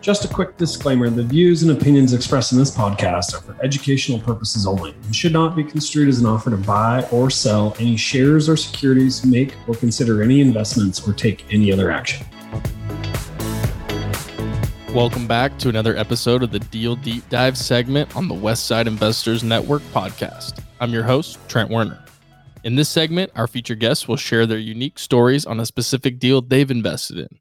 Just a quick disclaimer the views and opinions expressed in this podcast are for educational purposes only and should not be construed as an offer to buy or sell any shares or securities, make or consider any investments, or take any other action. Welcome back to another episode of the Deal Deep Dive segment on the Westside Investors Network podcast. I'm your host, Trent Werner. In this segment, our featured guests will share their unique stories on a specific deal they've invested in.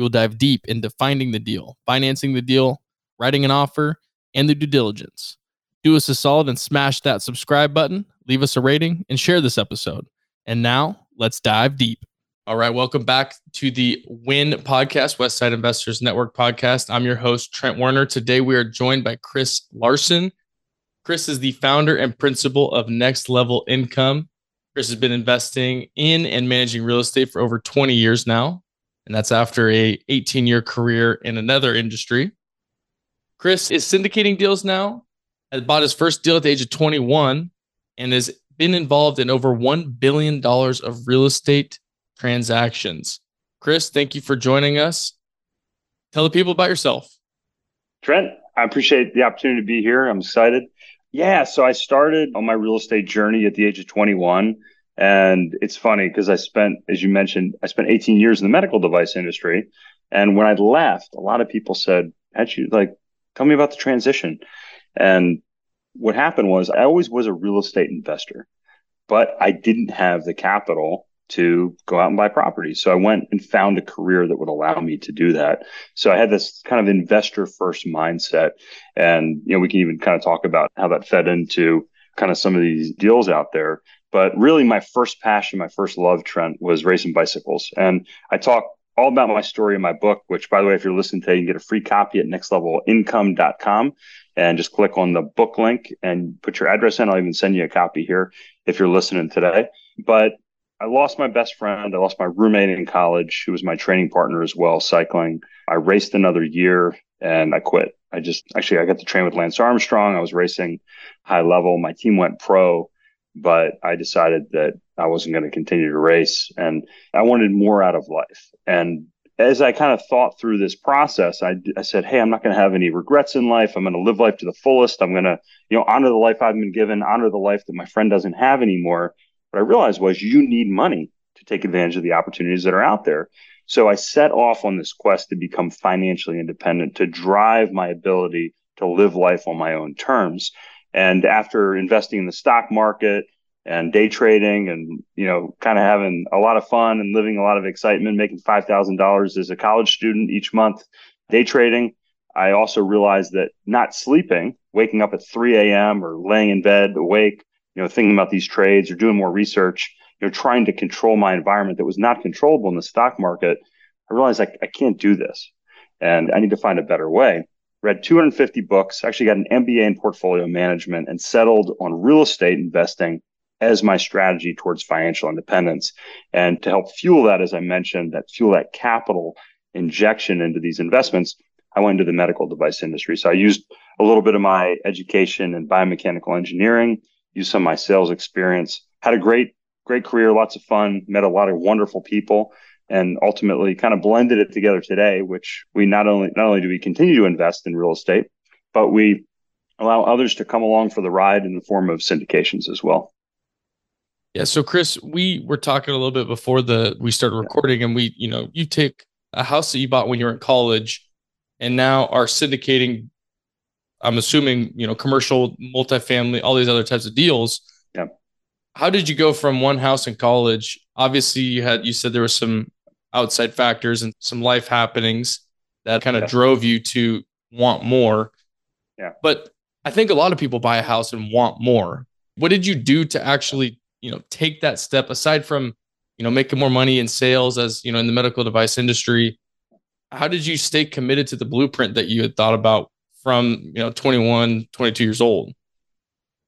We will dive deep into finding the deal, financing the deal, writing an offer, and the due diligence. Do us a solid and smash that subscribe button, leave us a rating, and share this episode. And now let's dive deep. All right, welcome back to the WIN podcast, Westside Investors Network podcast. I'm your host, Trent Werner. Today we are joined by Chris Larsen. Chris is the founder and principal of Next Level Income. Chris has been investing in and managing real estate for over 20 years now and that's after a 18 year career in another industry. Chris is syndicating deals now. Has bought his first deal at the age of 21 and has been involved in over $1 billion of real estate transactions. Chris, thank you for joining us. Tell the people about yourself. Trent, I appreciate the opportunity to be here. I'm excited. Yeah, so I started on my real estate journey at the age of 21. And it's funny because I spent, as you mentioned, I spent 18 years in the medical device industry. And when I left, a lot of people said, How'd you like, tell me about the transition. And what happened was I always was a real estate investor, but I didn't have the capital to go out and buy properties. So I went and found a career that would allow me to do that. So I had this kind of investor first mindset. And, you know, we can even kind of talk about how that fed into kind of some of these deals out there. But really, my first passion, my first love, Trent, was racing bicycles. And I talk all about my story in my book, which, by the way, if you're listening today, you can get a free copy at nextlevelincome.com and just click on the book link and put your address in. I'll even send you a copy here if you're listening today. But I lost my best friend. I lost my roommate in college, who was my training partner as well, cycling. I raced another year and I quit. I just actually I got to train with Lance Armstrong. I was racing high level. My team went pro but I decided that I wasn't going to continue to race and I wanted more out of life. And as I kind of thought through this process, I, I said, Hey, I'm not going to have any regrets in life. I'm going to live life to the fullest. I'm going to, you know, honor the life I've been given, honor the life that my friend doesn't have anymore. What I realized was you need money to take advantage of the opportunities that are out there. So I set off on this quest to become financially independent, to drive my ability to live life on my own terms. And after investing in the stock market and day trading and, you know, kind of having a lot of fun and living a lot of excitement, making $5,000 as a college student each month, day trading, I also realized that not sleeping, waking up at 3 a.m. or laying in bed awake, you know, thinking about these trades or doing more research, you know, trying to control my environment that was not controllable in the stock market, I realized I, I can't do this and I need to find a better way read 250 books, actually got an MBA in portfolio management, and settled on real estate investing as my strategy towards financial independence. And to help fuel that, as I mentioned, that fuel that capital injection into these investments, I went into the medical device industry. So I used a little bit of my education in biomechanical engineering, used some of my sales experience, had a great, great career, lots of fun, met a lot of wonderful people and ultimately kind of blended it together today, which we not only not only do we continue to invest in real estate, but we allow others to come along for the ride in the form of syndications as well. Yeah. So Chris, we were talking a little bit before the we started recording, and we, you know, you take a house that you bought when you were in college and now are syndicating I'm assuming, you know, commercial, multifamily, all these other types of deals. Yeah. How did you go from one house in college? Obviously, you had you said there was some outside factors and some life happenings that kind of yeah. drove you to want more. Yeah. But I think a lot of people buy a house and want more. What did you do to actually, you know, take that step aside from, you know, making more money in sales as, you know, in the medical device industry? How did you stay committed to the blueprint that you had thought about from, you know, 21, 22 years old?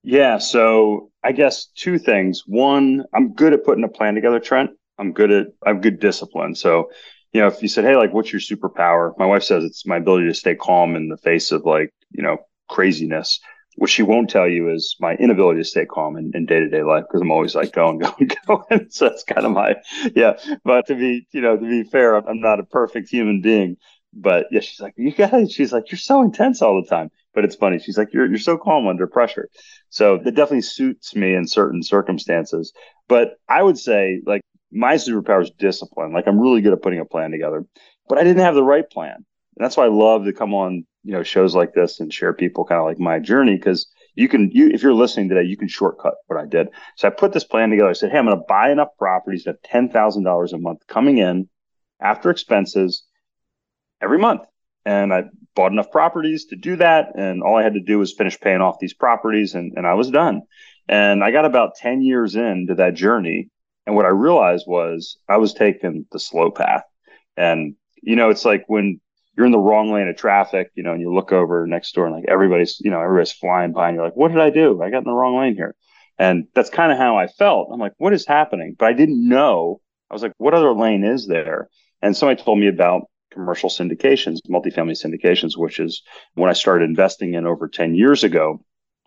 Yeah. So I guess two things. One, I'm good at putting a plan together, Trent. I'm good at, I have good discipline. So, you know, if you said, Hey, like, what's your superpower? My wife says it's my ability to stay calm in the face of like, you know, craziness. What she won't tell you is my inability to stay calm in day to day life because I'm always like going, going, going. so that's kind of my, yeah. But to be, you know, to be fair, I'm not a perfect human being. But yeah, she's like, you guys, she's like, you're so intense all the time. But it's funny. She's like, you're, you're so calm under pressure. So that definitely suits me in certain circumstances. But I would say, like, my superpower is discipline. Like, I'm really good at putting a plan together, but I didn't have the right plan. And that's why I love to come on, you know, shows like this and share people kind of like my journey because you can, you if you're listening today, you can shortcut what I did. So I put this plan together. I said, hey, I'm going to buy enough properties to have ten thousand dollars a month coming in after expenses every month. And I bought enough properties to do that. And all I had to do was finish paying off these properties and, and I was done. And I got about 10 years into that journey. And what I realized was I was taking the slow path. And, you know, it's like when you're in the wrong lane of traffic, you know, and you look over next door and like everybody's, you know, everybody's flying by and you're like, what did I do? I got in the wrong lane here. And that's kind of how I felt. I'm like, what is happening? But I didn't know. I was like, what other lane is there? And somebody told me about commercial syndications, multifamily syndications, which is when I started investing in over 10 years ago.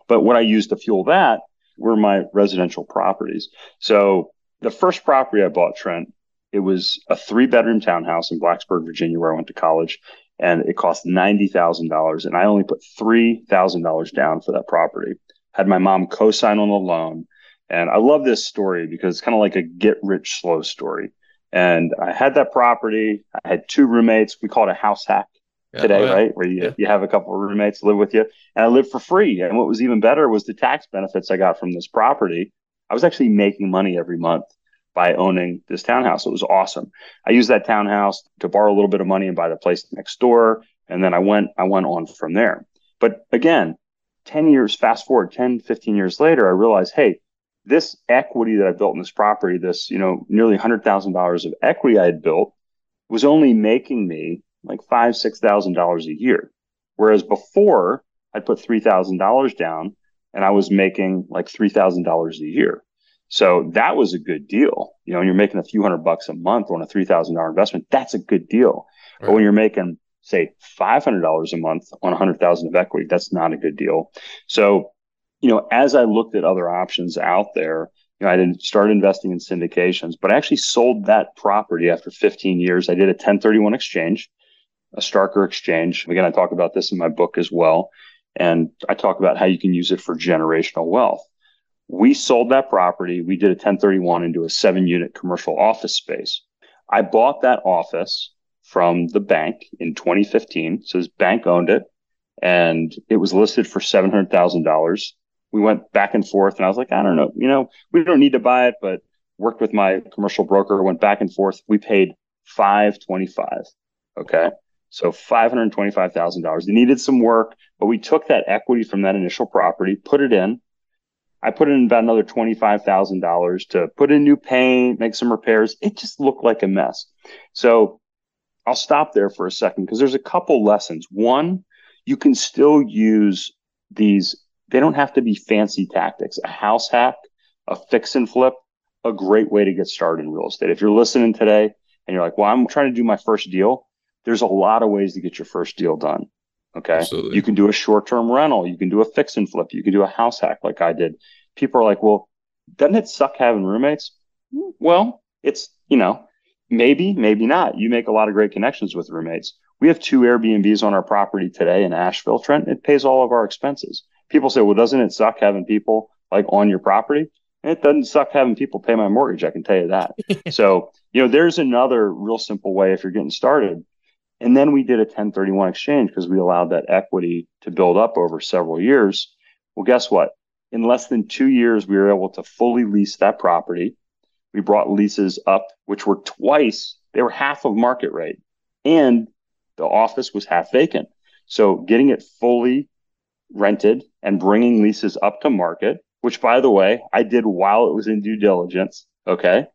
But what I used to fuel that were my residential properties. So the first property I bought, Trent, it was a three bedroom townhouse in Blacksburg, Virginia, where I went to college. And it cost $90,000. And I only put $3,000 down for that property. Had my mom co sign on the loan. And I love this story because it's kind of like a get rich slow story. And I had that property. I had two roommates. We call it a house hack yeah, today, oh, yeah. right? Where you, yeah. you have a couple of roommates live with you. And I lived for free. And what was even better was the tax benefits I got from this property. I was actually making money every month by owning this townhouse. It was awesome. I used that townhouse to borrow a little bit of money and buy the place next door. And then I went, I went on from there. But again, 10 years, fast forward 10, 15 years later, I realized, hey, this equity that I built in this property, this, you know, nearly $100,000 of equity I had built was only making me like five, $6,000 a year. Whereas before I'd put $3,000 down and I was making like $3,000 a year. So that was a good deal. You know, when you're making a few hundred bucks a month on a $3,000 investment, that's a good deal. Right. But when you're making, say, $500 a month on 100,000 of equity, that's not a good deal. So you know, as I looked at other options out there, you know, I didn't start investing in syndications, but I actually sold that property after 15 years. I did a 1031 exchange, a Starker exchange. Again, I talk about this in my book as well. And I talk about how you can use it for generational wealth. We sold that property. We did a 1031 into a seven unit commercial office space. I bought that office from the bank in 2015. So this bank owned it and it was listed for $700,000 we went back and forth, and I was like, I don't know, you know, we don't need to buy it, but worked with my commercial broker, went back and forth. We paid five twenty five. Okay. So $525,000. They needed some work, but we took that equity from that initial property, put it in. I put in about another $25,000 to put in new paint, make some repairs. It just looked like a mess. So I'll stop there for a second because there's a couple lessons. One, you can still use these they don't have to be fancy tactics. A house hack, a fix and flip, a great way to get started in real estate. If you're listening today and you're like, well, I'm trying to do my first deal, there's a lot of ways to get your first deal done. Okay. Absolutely. You can do a short term rental. You can do a fix and flip. You can do a house hack like I did. People are like, well, doesn't it suck having roommates? Well, it's, you know, maybe, maybe not. You make a lot of great connections with roommates. We have two Airbnbs on our property today in Asheville, Trent. It pays all of our expenses people say, well, doesn't it suck having people like on your property? it doesn't suck having people pay my mortgage. I can tell you that. so, you know, there's another real simple way if you're getting started. And then we did a 1031 exchange because we allowed that equity to build up over several years. Well, guess what? In less than two years, we were able to fully lease that property. We brought leases up, which were twice, they were half of market rate. And the office was half vacant. So getting it fully rented and bringing leases up to market, which by the way, I did while it was in due diligence. Okay.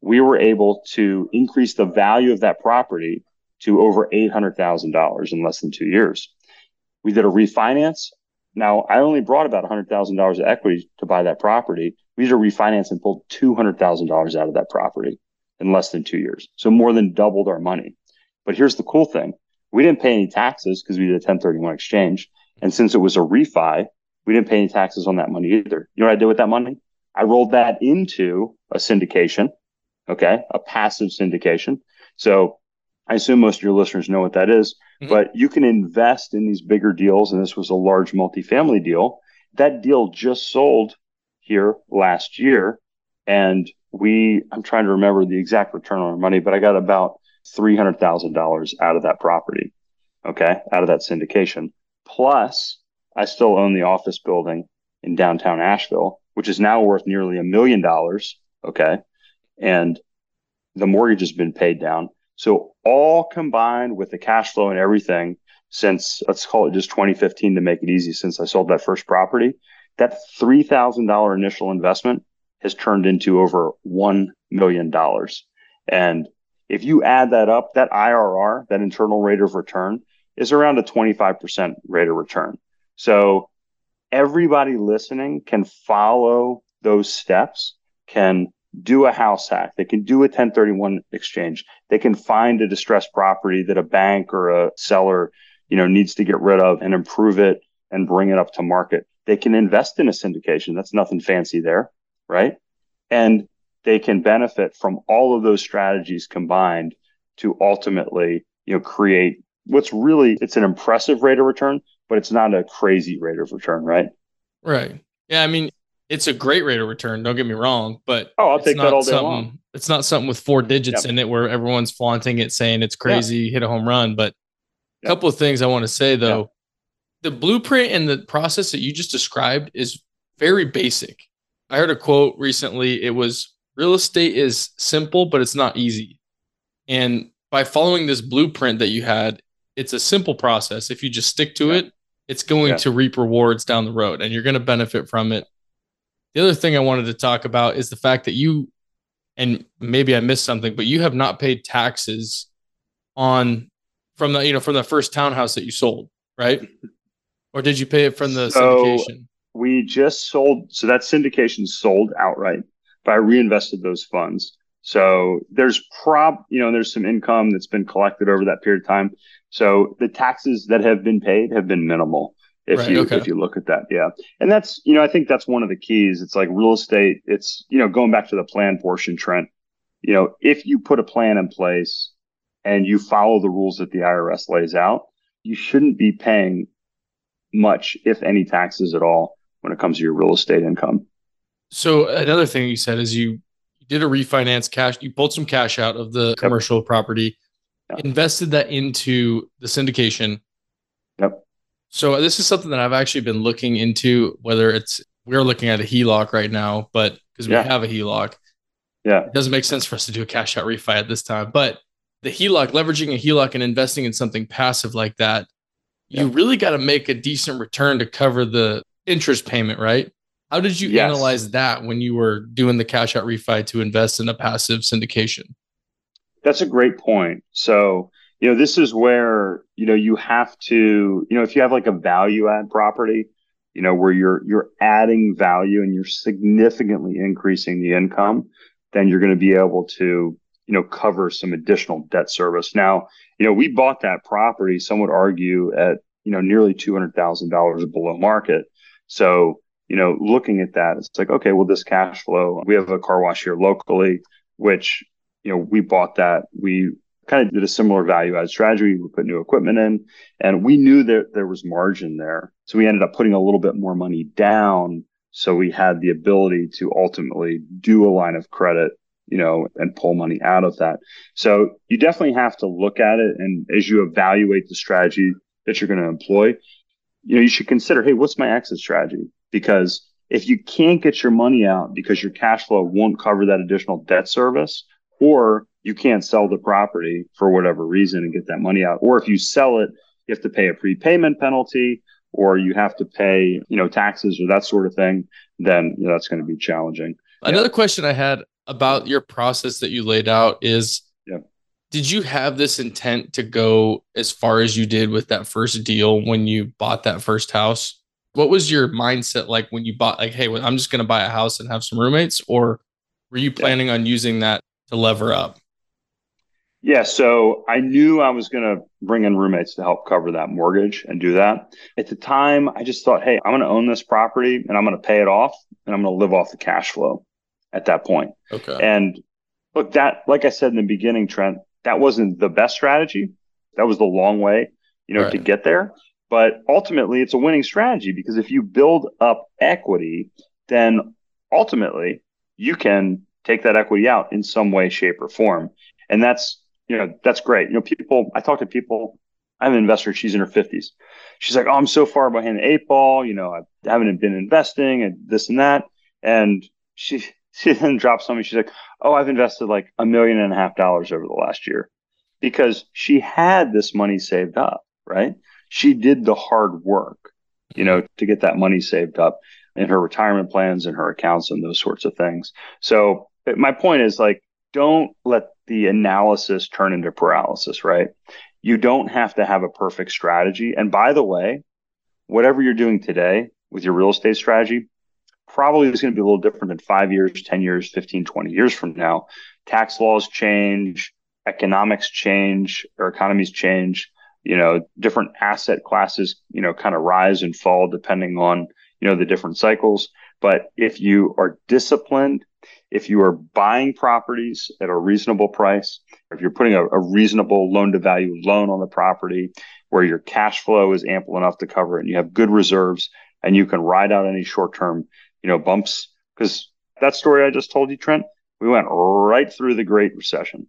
We were able to increase the value of that property to over $800,000 in less than two years. We did a refinance Now, I only brought about $100,000 of equity to buy that property. We did a refinance and pulled $200,000 out of that property in less than two years. So more than doubled our money. But here's the cool thing. We didn't pay any taxes because we did a 1031 exchange. And since it was a refi, we didn't pay any taxes on that money either. You know what I did with that money? I rolled that into a syndication, okay, a passive syndication. So I assume most of your listeners know what that is, mm-hmm. but you can invest in these bigger deals. And this was a large multifamily deal. That deal just sold here last year. And we, I'm trying to remember the exact return on our money, but I got about $300,000 out of that property. Okay. Out of that syndication. Plus, I still own the office building in downtown Asheville, which is now worth nearly a million dollars. Okay. And the mortgage has been paid down. So all combined with the cash flow and everything since let's call it just 2015 to make it easy since I sold that first property, that $3,000 initial investment has turned into over $1 million. And if you add that up, that IRR, that internal rate of return, is around a 25% rate of return. So everybody listening can follow those steps, can do a house hack. They can do a 1031 exchange. They can find a distressed property that a bank or a seller, you know, needs to get rid of and improve it and bring it up to market. They can invest in a syndication. That's nothing fancy there, right? And they can benefit from all of those strategies combined to ultimately, you know, create what's really it's an impressive rate of return, but it's not a crazy rate of return, right? Right. Yeah, I mean, it's a great rate of return. Don't get me wrong, but oh, I'll take that all day long. It's not something with four digits yep. in it where everyone's flaunting it, saying it's crazy, yeah. hit a home run. But a yep. couple of things I want to say though, yep. the blueprint and the process that you just described is very basic. I heard a quote recently. It was real estate is simple, but it's not easy. And by following this blueprint that you had, it's a simple process. If you just stick to it, it's going to reap rewards down the road and you're going to benefit from it the other thing I wanted to talk about is the fact that you, and maybe I missed something, but you have not paid taxes on from the you know from the first townhouse that you sold, right? Or did you pay it from the so syndication? We just sold, so that syndication sold outright, but I reinvested those funds. So there's prob, you know, there's some income that's been collected over that period of time. So the taxes that have been paid have been minimal if right, you okay. if you look at that yeah. And that's you know i think that's one of the keys. It's like real estate it's you know going back to the plan portion trent you know if you put a plan in place and you follow the rules that the irs lays out you shouldn't be paying much if any taxes at all when it comes to your real estate income. So another thing you said is you did a refinance cash you pulled some cash out of the commercial property yep. invested that into the syndication. Yep so this is something that I've actually been looking into. Whether it's we're looking at a HELOC right now, but because we yeah. have a HELOC, yeah, it doesn't make sense for us to do a cash out refi at this time. But the HELOC, leveraging a HELOC and investing in something passive like that, yeah. you really got to make a decent return to cover the interest payment, right? How did you yes. analyze that when you were doing the cash out refi to invest in a passive syndication? That's a great point. So you know, this is where, you know, you have to, you know, if you have like a value add property, you know, where you're you're adding value and you're significantly increasing the income, then you're going to be able to, you know, cover some additional debt service. Now, you know, we bought that property, some would argue at, you know, nearly $200,000 below market. So, you know, looking at that, it's like, okay, well, this cash flow, we have a car wash here locally, which, you know, we bought that. We kind of did a similar value add strategy. We put new equipment in and we knew that there was margin there. So we ended up putting a little bit more money down. So we had the ability to ultimately do a line of credit, you know, and pull money out of that. So you definitely have to look at it. And as you evaluate the strategy that you're going to employ, you know, you should consider, hey, what's my exit strategy? Because if you can't get your money out because your cash flow won't cover that additional debt service, or you can't sell the property for whatever reason and get that money out. Or if you sell it, you have to pay a prepayment penalty or you have to pay, you know, taxes or that sort of thing, then you know, that's going to be challenging. Another yeah. question I had about your process that you laid out is yeah. did you have this intent to go as far as you did with that first deal when you bought that first house? what was your mindset like when you bought like, hey, I'm just going to buy a house and have some roommates, or were you planning yeah. on using that to lever up? Yeah, so I knew I was going to bring in roommates to help cover that mortgage and do that. At the time, I just thought, hey, I'm going to own this property and I'm going to pay it off and I'm going to live off the cash flow at that point. Okay. And look, that, like I said in the beginning, Trent, that wasn't the best strategy. That was the long way, you know, right. to get there. But ultimately, it's a winning strategy because if you build up equity, then ultimately you can take that equity out in some way, shape, or form. And that's, you know, that's great. You know, people, I talk to people, I have an investor, she's in her 50s. She's like, Oh, I'm so far behind the eight ball. You know, I haven't been investing and this and that. And she, she then drops on me. She's like, Oh, I've invested like a million and a half dollars over the last year because she had this money saved up, right? she did the hard work, you know, to get that money saved up in her retirement plans and her accounts and those sorts of things. So my point is like, don't let the analysis turn into paralysis, right? You don't have to have a perfect strategy. And by the way, whatever you're doing today with your real estate strategy probably is going to be a little different in five years, 10 years, 15, 20 years from now. Tax laws change, economics change, our economies change you know different asset classes you know kind of rise and fall depending on you know the different cycles but if you are disciplined if you are buying properties at a reasonable price if you're putting a, a reasonable loan to value loan on the property where your cash flow is ample enough to cover it and you have good reserves and you can ride out any short term you know bumps. Because that story i just told you trent we went right through the great recession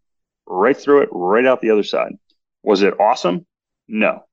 right through it right out the other side. Was it awesome? No.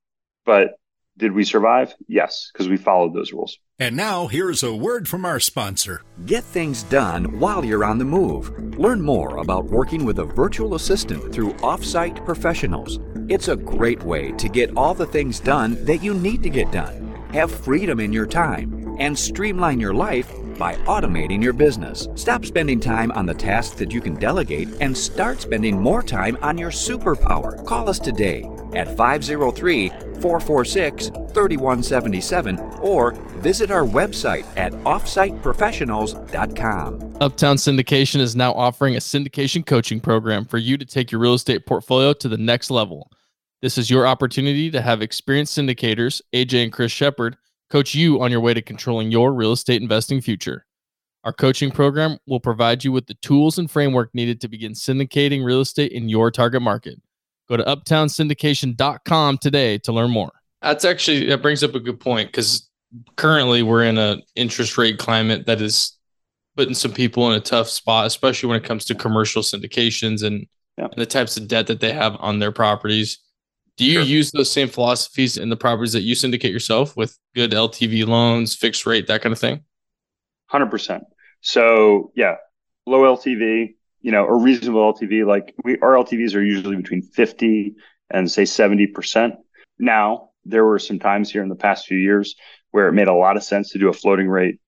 But did we survive? Yes, because we followed those rules. And now, here's a word from our sponsor. Get things done while you're on the move. Learn more about working with a virtual assistant through Offsite Professionals. It's a great way to get all the things done that you need to get done. Have freedom in your time and streamline your life by automating your business. Stop spending time on the tasks that you can delegate and start spending more time on your superpower. Call us today at 503 446 3177 or visit our website at offsiteprofessionals.com. Uptown Syndication is now offering a syndication coaching program for you to take your real estate portfolio to the next level. This is your opportunity to have experienced syndicators, AJ and Chris Shepard, coach you on your way to controlling your real estate investing future. Our coaching program will provide you with the tools and framework needed to begin syndicating real estate in your target market. Go to uptownsyndication.com today to learn more. That's actually that brings up a good point because currently we're in an interest rate climate that is putting some people in a tough spot, especially when it comes to commercial syndications and, yeah. and the types of debt that they have on their properties. Do you sure. use those same philosophies in the properties that you syndicate yourself with good LTV loans, fixed rate, that kind of thing? 100%. So, yeah, low LTV, you know, a reasonable LTV. Like we, our LTVs are usually between 50 and say 70%. Now, there were some times here in the past few years where it made a lot of sense to do a floating rate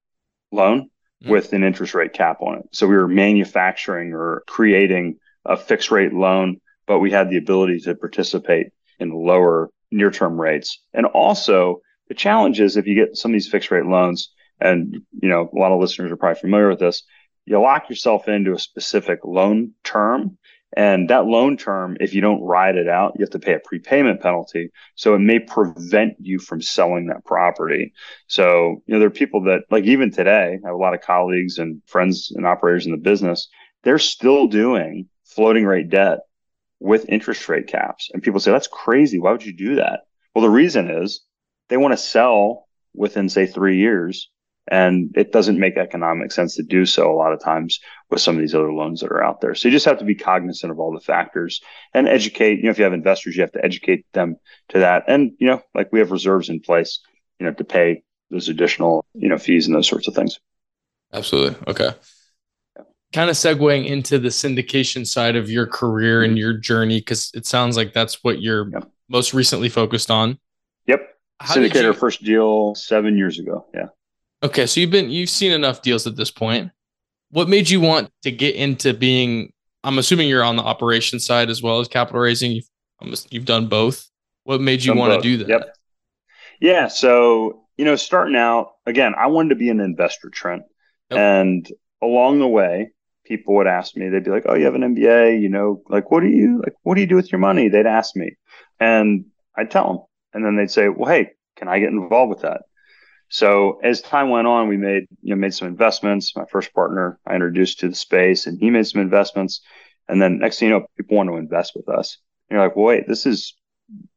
loan mm-hmm. with an interest rate cap on it. So we were manufacturing or creating a fixed rate loan, but we had the ability to participate in lower near term rates. And also, the challenge is if you get some of these fixed rate loans, and you know, a lot of listeners are probably familiar with this, you lock yourself into a specific loan term. And that loan term, if you don't ride it out, you have to pay a prepayment penalty. So it may prevent you from selling that property. So, you know, there are people that, like even today, I have a lot of colleagues and friends and operators in the business, they're still doing floating rate debt with interest rate caps. And people say, that's crazy. Why would you do that? Well, the reason is they want to sell within, say, three years and it doesn't make economic sense to do so a lot of times with some of these other loans that are out there. So you just have to be cognizant of all the factors and educate. You know, if you have investors, you have to educate them to that. And, you know, like we have reserves in place, you know, to pay those additional, you know, fees and those sorts of things. Absolutely. Okay. Kind of segueing into the syndication side of your career and mm-hmm. your journey, because it sounds like that's what you're yep. most recently focused on. Yep. How Syndicated you... first deal seven years ago. Yeah. Okay, so you've been you've seen enough deals at this point. What made you want to get into being? I'm assuming you're on the operation side as well as capital raising. You've you've done both. What made you want to do that? Yep. Yeah. So you know, starting out again, I wanted to be an investor, Trent, yep. and along the way, people would ask me, they'd be like, "Oh, you have an MBA, you know, like what do you like? What do you do with your money?" They'd ask me, and I'd tell them, and then they'd say, "Well, hey, can I get involved with that?" So as time went on, we made you know made some investments. My first partner I introduced to the space, and he made some investments. And then next thing you know, people want to invest with us. And you're like, well, wait, this is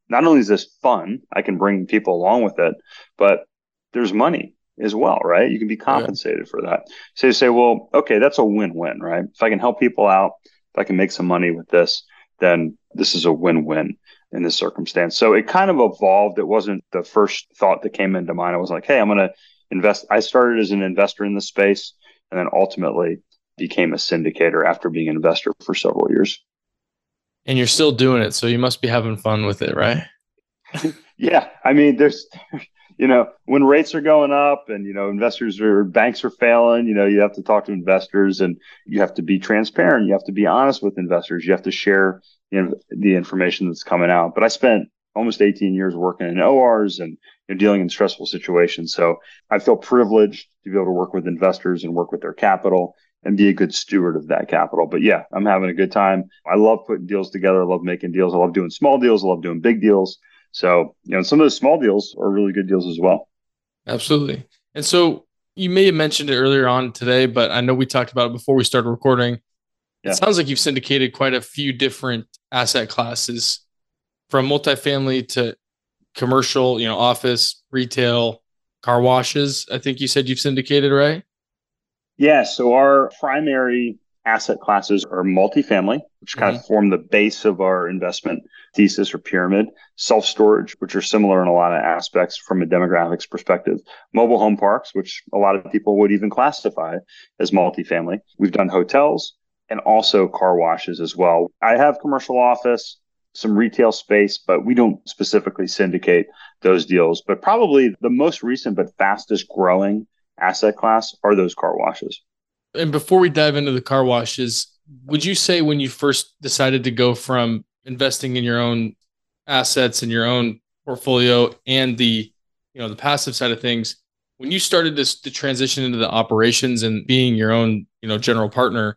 not only is this fun, I can bring people along with it, but there's money as well, right? You can be compensated yeah. for that. So you say, well, okay, that's a win-win, right? If I can help people out, if I can make some money with this, then this is a win-win in this circumstance. So it kind of evolved. It wasn't the first thought that came into mind. I was like, hey, I'm going to invest. I started as an investor in the space and then ultimately became a syndicator after being an investor for several years. And you're still doing it. So you must be having fun with it, right? yeah. I mean, there's, you know, when rates are going up and, you know, investors or banks are failing, you know, you have to talk to investors and you have to be transparent. You have to be honest with investors. You have to share you know, the information that's coming out. But I spent almost 18 years working in ORs and you know, dealing in stressful situations. So I feel privileged to be able to work with investors and work with their capital and be a good steward of that capital. But yeah, I'm having a good time. I love putting deals together. I love making deals. I love doing small deals. I love doing big deals. So, you know, some of those small deals are really good deals as well. Absolutely. And so you may have mentioned it earlier on today, but I know we talked about it before we started recording. Yeah. It sounds like you've syndicated quite a few different asset classes from multifamily to commercial, you know, office, retail, car washes. I think you said you've syndicated, right? Yeah. So our primary asset classes are multifamily, which kind mm-hmm. of form the base of our investment thesis or pyramid, self storage, which are similar in a lot of aspects from a demographics perspective, mobile home parks, which a lot of people would even classify as multifamily. We've done hotels and also car washes as well. I have commercial office, some retail space, but we don't specifically syndicate those deals. But probably the most recent but fastest growing asset class are those car washes. And before we dive into the car washes, would you say when you first decided to go from investing in your own assets and your own portfolio and the you know the passive side of things when you started this to transition into the operations and being your own you know general partner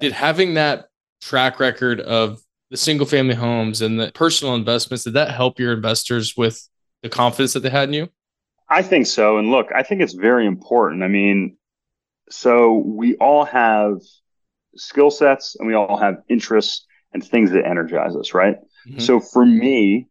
did having that track record of the single family homes and the personal investments did that help your investors with the confidence that they had in you I think so. And look, I think it's very important. I mean, so we all have skill sets and we all have interests and things that energize us, right? Mm-hmm. So for me,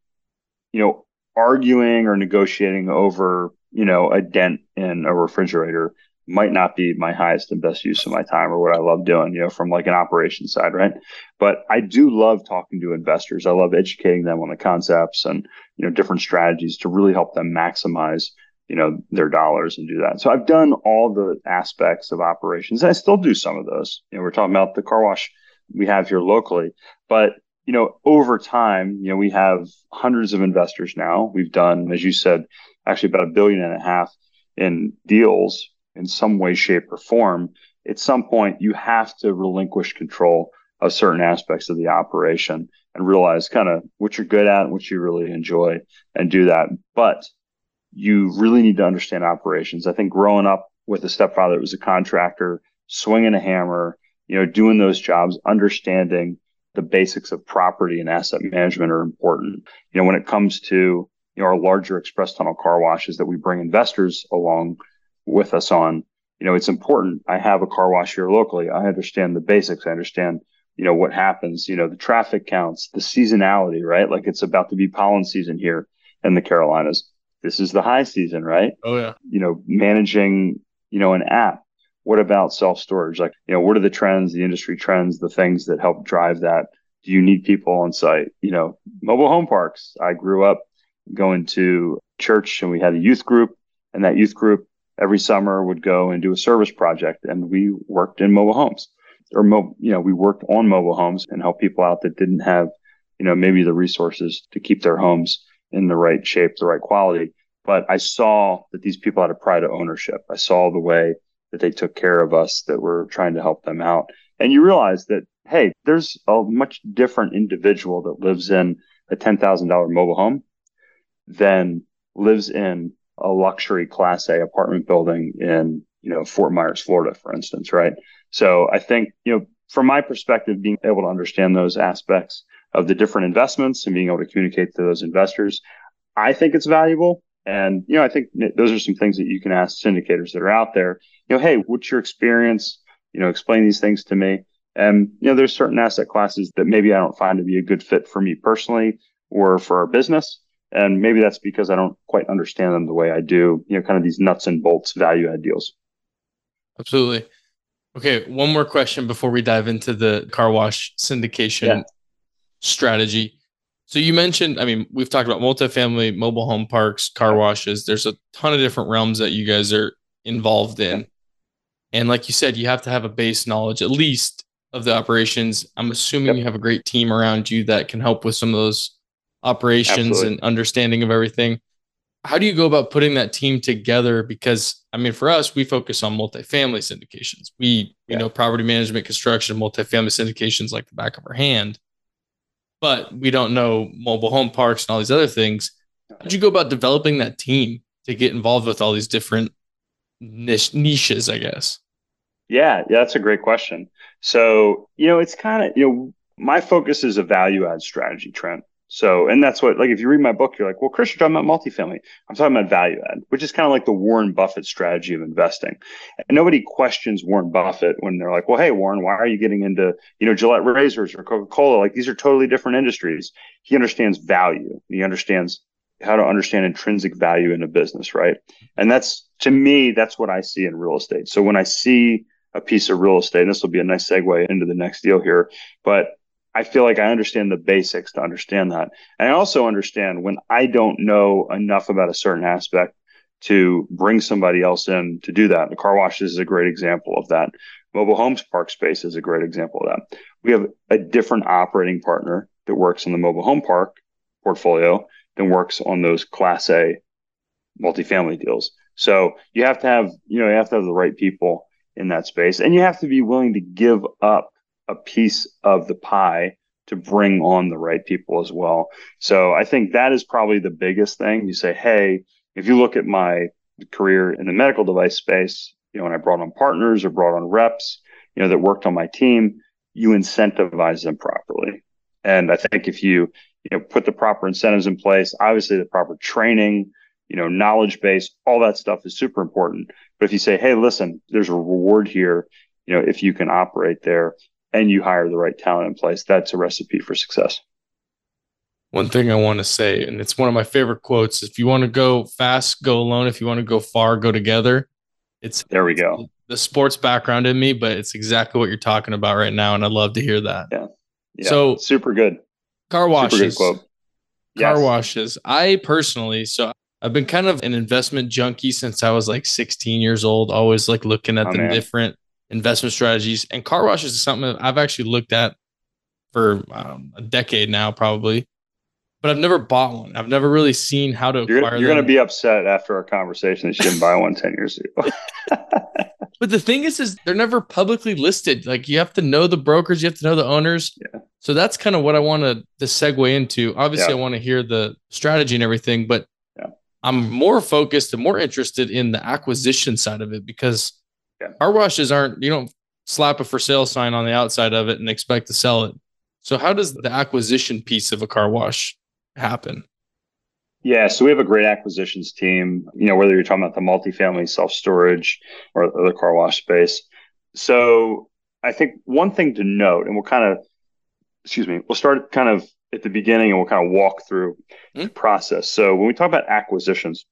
you know, arguing or negotiating over, you know, a dent in a refrigerator might not be my highest and best use of my time or what I love doing, you know, from like an operations side, right? But I do love talking to investors. I love educating them on the concepts and, you know, different strategies to really help them maximize you know their dollars and do that. So I've done all the aspects of operations. I still do some of those. You know, we're talking about the car wash we have here locally, but you know, over time, you know, we have hundreds of investors now. We've done, as you said, actually about a billion and a half in deals in some way, shape, or form. At some point, you have to relinquish control of certain aspects of the operation and realize kind of what you're good at, what you really enjoy, and do that. But you really need to understand operations. I think growing up with a stepfather that was a contractor, swinging a hammer, you know, doing those jobs, understanding the basics of property and asset management are important. You know, when it comes to you know our larger express tunnel car washes that we bring investors along with us on, you know, it's important. I have a car wash here locally. I understand the basics. I understand, you know, what happens, you know, the traffic counts, the seasonality, right? Like it's about to be pollen season here in the Carolinas this is the high season, right? Oh yeah. You know, managing, you know, an app. What about self storage? Like, you know, what are the trends, the industry trends, the things that help drive that? Do you need people on site? You know, mobile home parks. I grew up going to church and we had a youth group and that youth group every summer would go and do a service project and we worked in mobile homes or mo- you know we worked on mobile homes and help people out that didn't have you know maybe the resources to keep their homes in the right shape, the right quality. But I saw that these people had a pride of ownership. I saw the way that they took care of us, that we're trying to help them out. And you realize that, hey, there's a much different individual that lives in a $10,000 mobile home than lives in a luxury class A apartment building in, you know, Fort Myers, Florida, for instance, right? So I think, you know, from my perspective, being able to understand those aspects of the different investments and being able to communicate to those investors, I think it's valuable. And, you know, I think those are some things that you can ask syndicators that are out there, you know, hey, what's your experience? You know, explain these things to me. And, you know, there's certain asset classes that maybe I don't find to be a good fit for me personally or for our business. And maybe that's because I don't quite understand them the way I do, you know, kind of these nuts and bolts value add deals. Absolutely. Okay. One more question before we dive into the car wash syndication yeah. Strategy. So you mentioned, I mean, we've talked about multifamily, mobile home parks, car washes. There's a ton of different realms that you guys are involved in. And like you said, you have to have a base knowledge, at least of the operations. I'm assuming yep. you have a great team around you that can help with some of those operations Absolutely. and understanding of everything. How do you go about putting that team together? Because I mean, for us, we focus on multifamily syndications. We, yeah. you know, property management, construction, multifamily syndications like the back of our hand, but we don't know mobile home parks and all these other things. How did you go about developing that team to get involved with all these different niche, niches, I guess? Yeah, yeah, that's a great question. So, you know, it's kind of, you know, my focus is a value add strategy, Trent. So, and that's what, like, if you read my book, you're like, well, Chris, you're talking about multifamily. I'm talking about value add, which is kind of like the Warren Buffett strategy of investing. And nobody questions Warren Buffett when they're like, well, hey, Warren, why are you getting into, you know, Gillette razors or Coca Cola? Like, these are totally different industries. He understands value. He understands how to understand intrinsic value in a business, right? And that's, to me, that's what I see in real estate. So when I see a piece of real estate. And this will be a nice segue into the next deal here. But I feel like I understand the basics to understand that. And I also understand when I don't know enough about a certain aspect to bring somebody else in to do that. The car wash is a great example of that. Mobile homes park space is a great example of that. We have a different operating partner that works in the mobile home park portfolio than works on those class A multifamily deals. So you have to have, you know, you have to have the right people in that space. And you have to be willing to give up a piece of the pie to bring on the right people as well. So I think that is probably the biggest thing. You say, hey, if you look at my career in the medical device space, you know, when I brought on partners or brought on reps, you know, that worked on my team, you incentivize them properly. And I think if you, you know, put the proper incentives in place, obviously the proper training, you know, knowledge base, all that stuff is super important. But if you say, hey, listen, there's a reward here, you know, if you can operate there and you hire the right talent in place, that's a recipe for success. One thing I want to say, and it's one of my favorite quotes if you want to go fast, go alone. If you want to go far, go together. It's there we go. The sports background in me, but it's exactly what you're talking about right now. And I'd love to hear that. Yeah. yeah. So super good. Car washes. Car yes. washes. I personally, so I've been kind of an investment junkie since I was like 16 years old, always like looking at oh, the man. different investment strategies. And car washes is something that I've actually looked at for um, a decade now, probably. But I've never bought one. I've never really seen how to you're, You're going to be upset after our conversation that you didn't buy one 10 years ago. but the thing is, is they're never publicly listed. Like you have to know the brokers, you have to know the owners. Yeah. So that's kind of what I want to, to segue into. Obviously, yeah. I want to hear the strategy and everything, but I'm more focused and more interested in the acquisition side of it because yeah. car washes aren't, you don't slap a for sale sign on the outside of it and expect to sell it. So, how does the acquisition piece of a car wash happen? Yeah, so we have a great acquisitions team, you know, whether you're talking about the multifamily self storage or, or the car wash space. So, I think one thing to note, and we'll kind of, excuse me, we'll start kind of at the beginning and we'll kind of walk through mm-hmm. the process. So when we talk about acquisitions,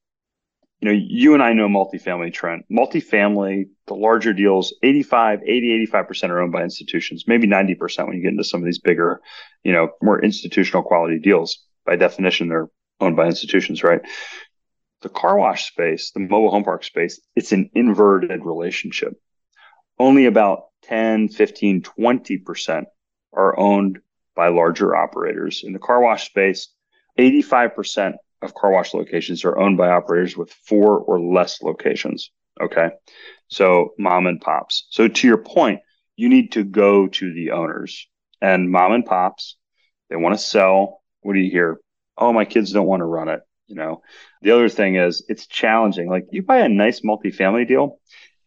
you know, you and I know multifamily Trent. Multifamily, the larger deals, 85, 80, 85% are owned by institutions, maybe 90% when you get into some of these bigger, you know, more institutional quality deals. By definition, they're owned by institutions, right? The car wash space, the mobile home park space, it's an inverted relationship. Only about 10, 15, 20% are owned by larger operators. In the car wash space, 85% of car wash locations are owned by operators with four or less locations. Okay. So mom and pops. So to your point, you need to go to the owners and mom and pops, they want to sell. What do you hear? Oh, my kids don't want to run it. You know, the other thing is it's challenging. Like you buy a nice multifamily deal,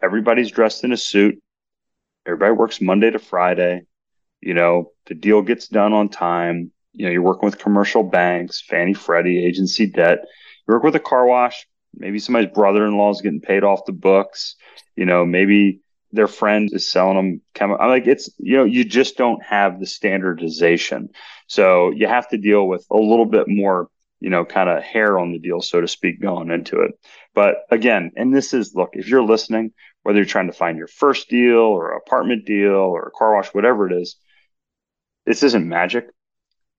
everybody's dressed in a suit, everybody works Monday to Friday. You know, the deal gets done on time. You know, you're working with commercial banks, Fannie, Freddie, agency debt. You work with a car wash. Maybe somebody's brother-in-law is getting paid off the books. You know, maybe their friend is selling them. I'm like, it's, you know, you just don't have the standardization. So you have to deal with a little bit more, you know, kind of hair on the deal, so to speak, going into it. But again, and this is, look, if you're listening, whether you're trying to find your first deal or apartment deal or car wash, whatever it is, this isn't magic.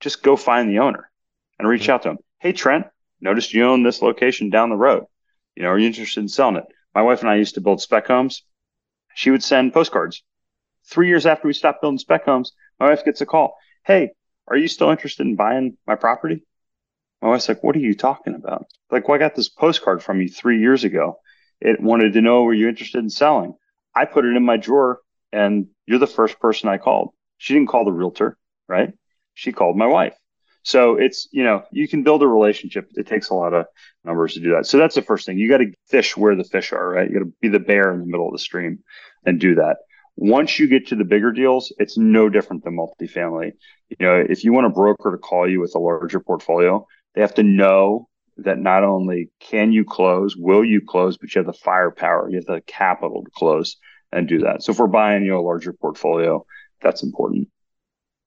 Just go find the owner and reach out to them. Hey, Trent, noticed you own this location down the road. You know, are you interested in selling it? My wife and I used to build spec homes she would send postcards. Three years after we stopped building spec homes, my wife gets a call. Hey, are you still interested in buying my property? My wife's like, what are you talking about? Like, well, I got this postcard from you three years ago. It wanted to know, were you interested in selling? I put it in my drawer and you're the first person I called. She didn't call the realtor, right? She called my wife. So it's, you know, you can build a relationship. It takes a lot of numbers to do that. So that's the first thing. You got to fish where the fish are, right? You got to be the bear in the middle of the stream and do that. Once you get to the bigger deals, it's no different than multifamily. You know, if you want a broker to call you with a larger portfolio, they have to know that not only can you close, will you close, but you have the firepower, you have the capital to close and do that. So if we're buying you know, a larger portfolio, that's important.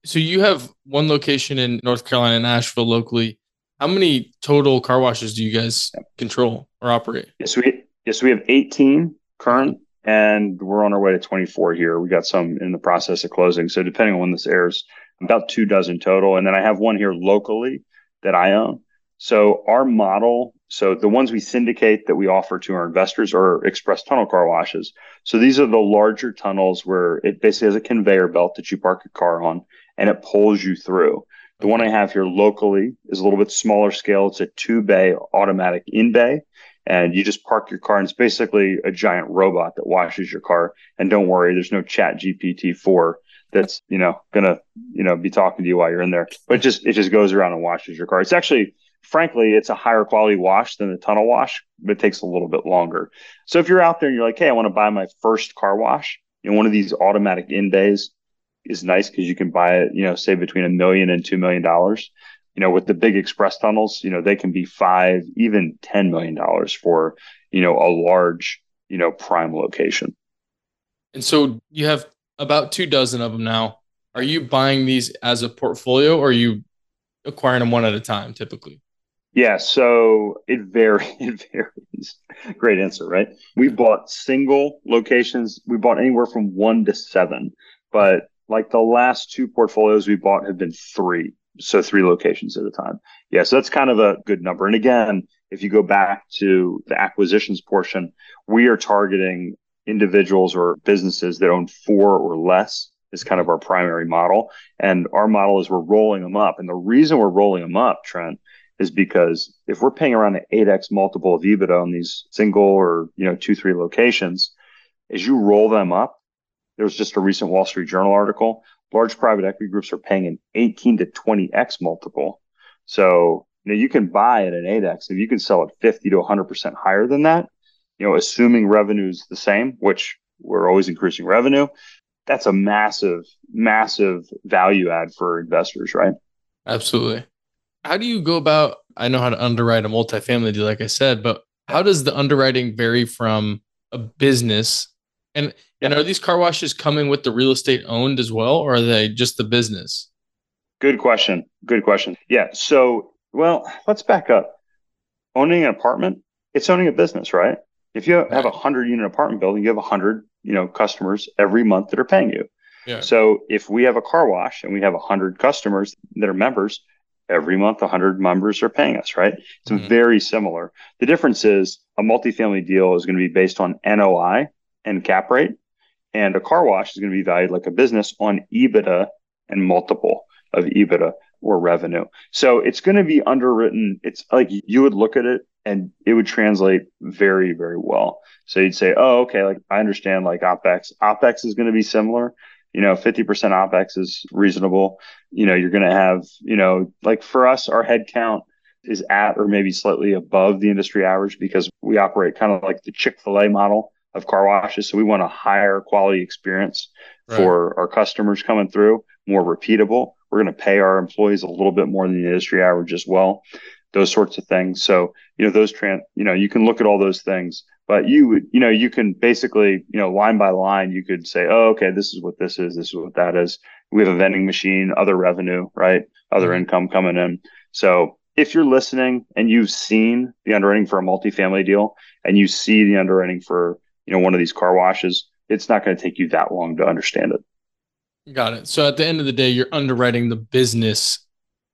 So you have one location in North Carolina, Asheville, locally. How many total car washes do you guys control or operate? Yes, we yes we have 18 current, and we're on our way to 24 here. We got some in the process of closing. So depending on when this airs, about two dozen total, and then I have one here locally that I own. So our model, so the ones we syndicate that we offer to our investors are express tunnel car washes. So these are the larger tunnels where it basically has a conveyor belt that you park a car on and it pulls you through. The one I have here locally is a little bit smaller scale. It's a two bay automatic in bay. And you just park your car, and it's basically a giant robot that washes your car. And don't worry, there's no Chat GPT four that's you know gonna you know be talking to you while you're in there. But it just it just goes around and washes your car. It's actually frankly, it's a higher quality wash than the tunnel wash, but it takes a little bit longer. So if you're out there and you're like, hey, I want to buy my first car wash in one of these automatic in bays, is nice because you can buy it, you know, say between a million and two million dollars. You know, with the big express tunnels, you know, they can be five, even ten million dollars for, you know, a large, you know, prime location. And so you have about two dozen of them now. Are you buying these as a portfolio or are you acquiring them one at a time typically? Yeah, so it varies. It varies. Great answer, right? We bought single locations. We bought anywhere from one to seven, but like the last two portfolios we bought have been three. So three locations at a time. Yeah. So that's kind of a good number. And again, if you go back to the acquisitions portion, we are targeting individuals or businesses that own four or less is kind of our primary model. And our model is we're rolling them up. And the reason we're rolling them up, Trent, is because if we're paying around an 8x multiple of EBITDA on these single or, you know, two, three locations, as you roll them up, there was just a recent Wall Street Journal article. Large private equity groups are paying an 18 to 20x multiple. So you know you can buy at an 8x if you can sell at 50 to 100 percent higher than that. You know, assuming revenue is the same, which we're always increasing revenue. That's a massive, massive value add for investors, right? Absolutely. How do you go about? I know how to underwrite a multifamily deal, like I said, but how does the underwriting vary from a business and and are these car washes coming with the real estate owned as well, or are they just the business? Good question. Good question. Yeah. So, well, let's back up. Owning an apartment, it's owning a business, right? If you have a hundred unit apartment building, you have a hundred, you know, customers every month that are paying you. Yeah. So if we have a car wash and we have a hundred customers that are members, every month a hundred members are paying us, right? It's mm-hmm. very similar. The difference is a multifamily deal is going to be based on NOI and cap rate. And a car wash is going to be valued like a business on EBITDA and multiple of EBITDA or revenue. So it's going to be underwritten. It's like you would look at it and it would translate very, very well. So you'd say, oh, okay, like I understand like OPEX. OPEX is going to be similar. You know, 50% OPEX is reasonable. You know, you're going to have, you know, like for us, our headcount is at or maybe slightly above the industry average because we operate kind of like the Chick fil A model of car washes. So we want a higher quality experience right. for our customers coming through, more repeatable. We're going to pay our employees a little bit more than the industry average as well. Those sorts of things. So, you know, those trans, you know, you can look at all those things, but you, would you know, you can basically, you know, line by line, you could say, oh, okay, this is what this is. This is what that is. We have a vending machine, other revenue, right? Other mm-hmm. income coming in. So if you're listening and you've seen the underwriting for a multifamily deal and you see the underwriting for, you know, one of these car washes, it's not going to take you that long to understand it. Got it. So at the end of the day, you're underwriting the business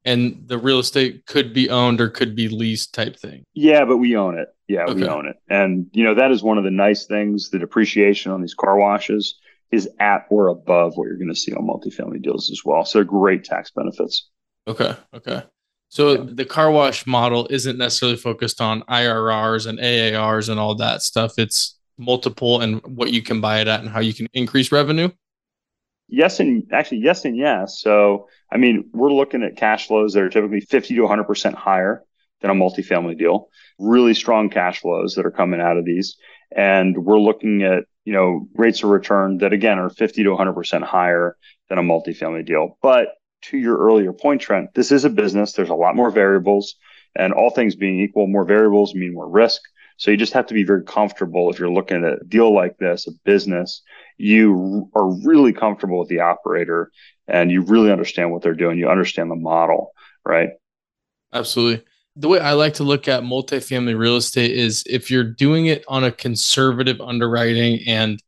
and the real estate could be owned or could be leased type thing. Yeah, but we own it. Yeah, okay. we own it. And you know, that is one of the nice things, the depreciation on these car washes is at or above what you're going to see on multifamily deals as well. So they're great tax benefits. Okay. Okay. So yeah. the car wash model isn't necessarily focused on IRRs and AARs and all that stuff. It's multiple and what you can buy it at and how you can increase revenue? Yes, and actually, yes, and yes. So, I mean, we're looking at cash flows that are typically 50 to 100% higher than a multifamily deal. Really strong cash flows that are coming out of these. And we're looking at, you know, rates of return that again are 50 to 100% higher than a multifamily deal. But to your earlier point, Trent, this is a business. There's a lot more variables. And all things being equal, more variables mean more risk. So you just have to be very comfortable if you're looking at a deal like this, a business, you are really comfortable with the operator and you really understand what they're doing. You understand the model, right? Absolutely. The way I like to look at multifamily real estate is if you're doing it on a conservative underwriting and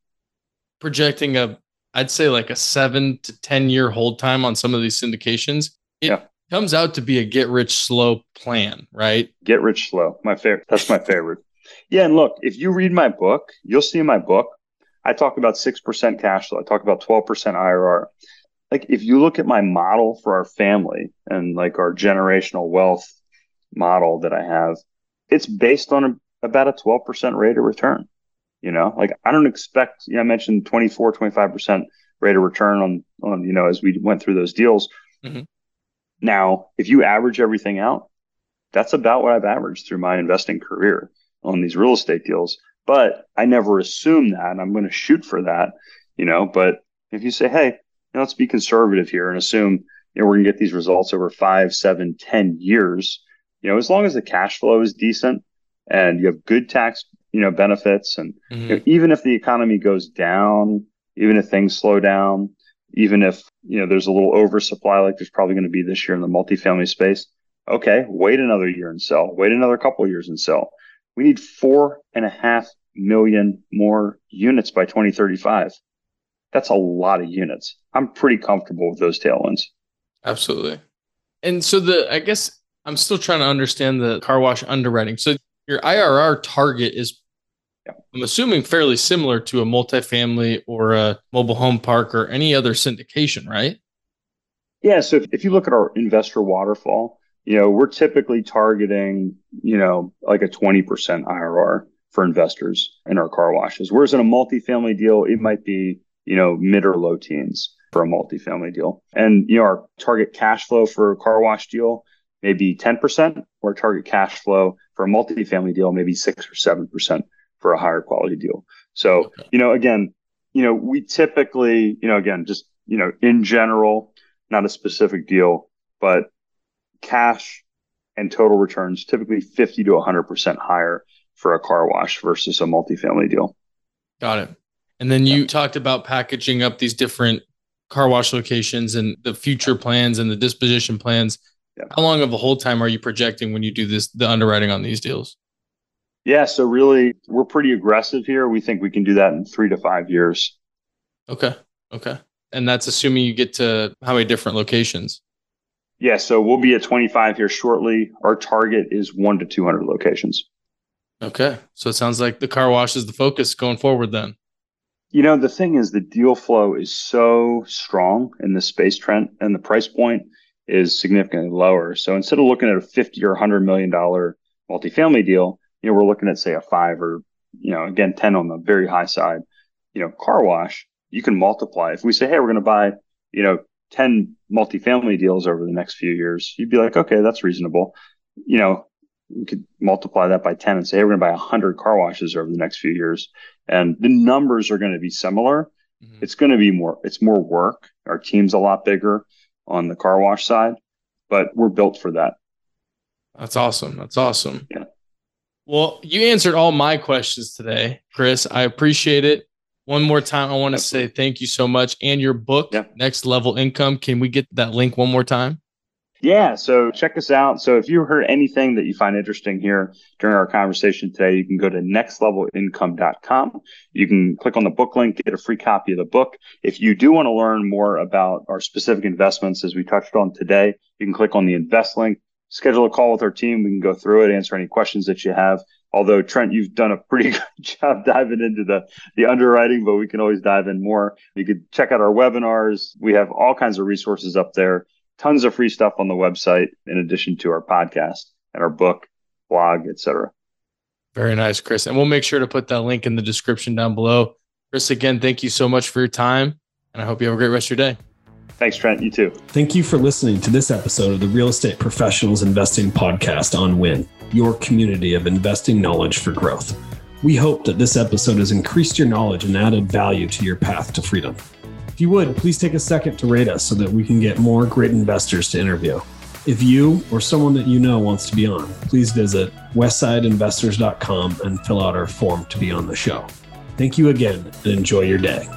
projecting a, I'd say like a seven to 10 year hold time on some of these syndications, it yeah. comes out to be a get rich slow plan, right? Get rich slow. My favorite. That's my favorite. Yeah, and look, if you read my book, you'll see in my book, I talk about 6% cash flow. I talk about 12% IRR. Like if you look at my model for our family and like our generational wealth model that I have, it's based on a, about a 12% rate of return. You know, like I don't expect, you know, I mentioned 24, 25% rate of return on, on, you know, as we went through those deals. Mm-hmm. Now, if you average everything out, that's about what I've averaged through my investing career on these real estate deals. But I never assume that and I'm going to shoot for that, you know. But if you say, hey, you know, let's be conservative here and assume you know we're going to get these results over five, seven, ten years, you know, as long as the cash flow is decent and you have good tax, you know, benefits, and mm-hmm. you know, even if the economy goes down, even if things slow down, even if you know there's a little oversupply like there's probably going to be this year in the multifamily space, okay, wait another year and sell. Wait another couple years and sell we need four and a half million more units by 2035. That's a lot of units. I'm pretty comfortable with those tailwinds. Absolutely. And so the I guess I'm still trying to understand the car wash underwriting. So your IRR target is yeah. I'm assuming fairly similar to a multifamily or a mobile home park or any other syndication, right? Yeah. So if, if you look at our investor waterfall, you know, we're typically targeting, you know, like a 20% IRR for investors in our car washes. Whereas in a multifamily deal, it might be, you know, mid or low teens for a multifamily deal. And, you know, our target cash flow for a car wash deal may be 10%, or target cash flow for a multifamily deal, maybe six or 7% for a higher quality deal. So, okay. you know, again, you know, we typically, you know, again, just, you know, in general, not a specific deal, but cash and total returns typically 50 to 100% higher for a car wash versus a multifamily deal. Got it. And then you yeah. talked about packaging up these different car wash locations and the future plans and the disposition plans. Yeah. How long of a hold time are you projecting when you do this, the underwriting on these deals? Yeah. So really, we're pretty aggressive here. We think we can do that in three to five years. Okay. Okay. And that's assuming you get to how many different locations? Yeah, so we'll be at 25 here shortly. Our target is one to 200 locations. Okay. So it sounds like the car wash is the focus going forward then. You know, the thing is, the deal flow is so strong in the space, Trent, and the price point is significantly lower. So instead of looking at a 50 or 100 million dollar multifamily deal, you know, we're looking at say a five or, you know, again, 10 on the very high side. You know, car wash, you can multiply. If we say, hey, we're going to buy, you know, 10 multifamily deals over the next few years, you'd be like, okay, that's reasonable. you know, you could multiply that by 10 and say, hey, we're going to buy 100 car washes over the next few years. And the numbers are going to be similar. Mm-hmm. It's going to be more, it's more work. Our team's a lot bigger on the car wash side, but we're built for that. That's awesome. That's awesome. Yeah. Well, you answered all my questions today, Chris. I appreciate it. One more time, I want to say thank you so much. And your book, yeah. Next Level Income, can we get that link one more time? Yeah, so check us out. So if you heard anything that you find interesting here during our conversation today, you can go to nextlevelincome.com. You can click on the book link, get a free copy of the book. If you do want to learn more about our specific investments, as we touched on today, you can click on the invest link, schedule a call with our team. We can go through it, answer any questions that you have. Although Trent, you've done a pretty good job diving into the, the underwriting, but we can always dive in more. You could check out our webinars. We have all kinds of resources up there tons of free stuff on the website in addition to our podcast and our book, blog, etc. Very nice, Chris. And we'll make sure to put that link in the description down below. Chris, again, thank you so much for your time. And I hope you have a great rest of your day. Thanks, Trent. You too. Thank you for listening to this episode of the Real Estate Professionals Investing Podcast on WIN, your community of investing knowledge for growth. We hope that this episode has increased your knowledge and added value to your path to freedom. If you would, please take a second to rate us so that we can get more great investors to interview. If you or someone that you know wants to be on, please visit westsideinvestors.com and fill out our form to be on the show. Thank you again and enjoy your day.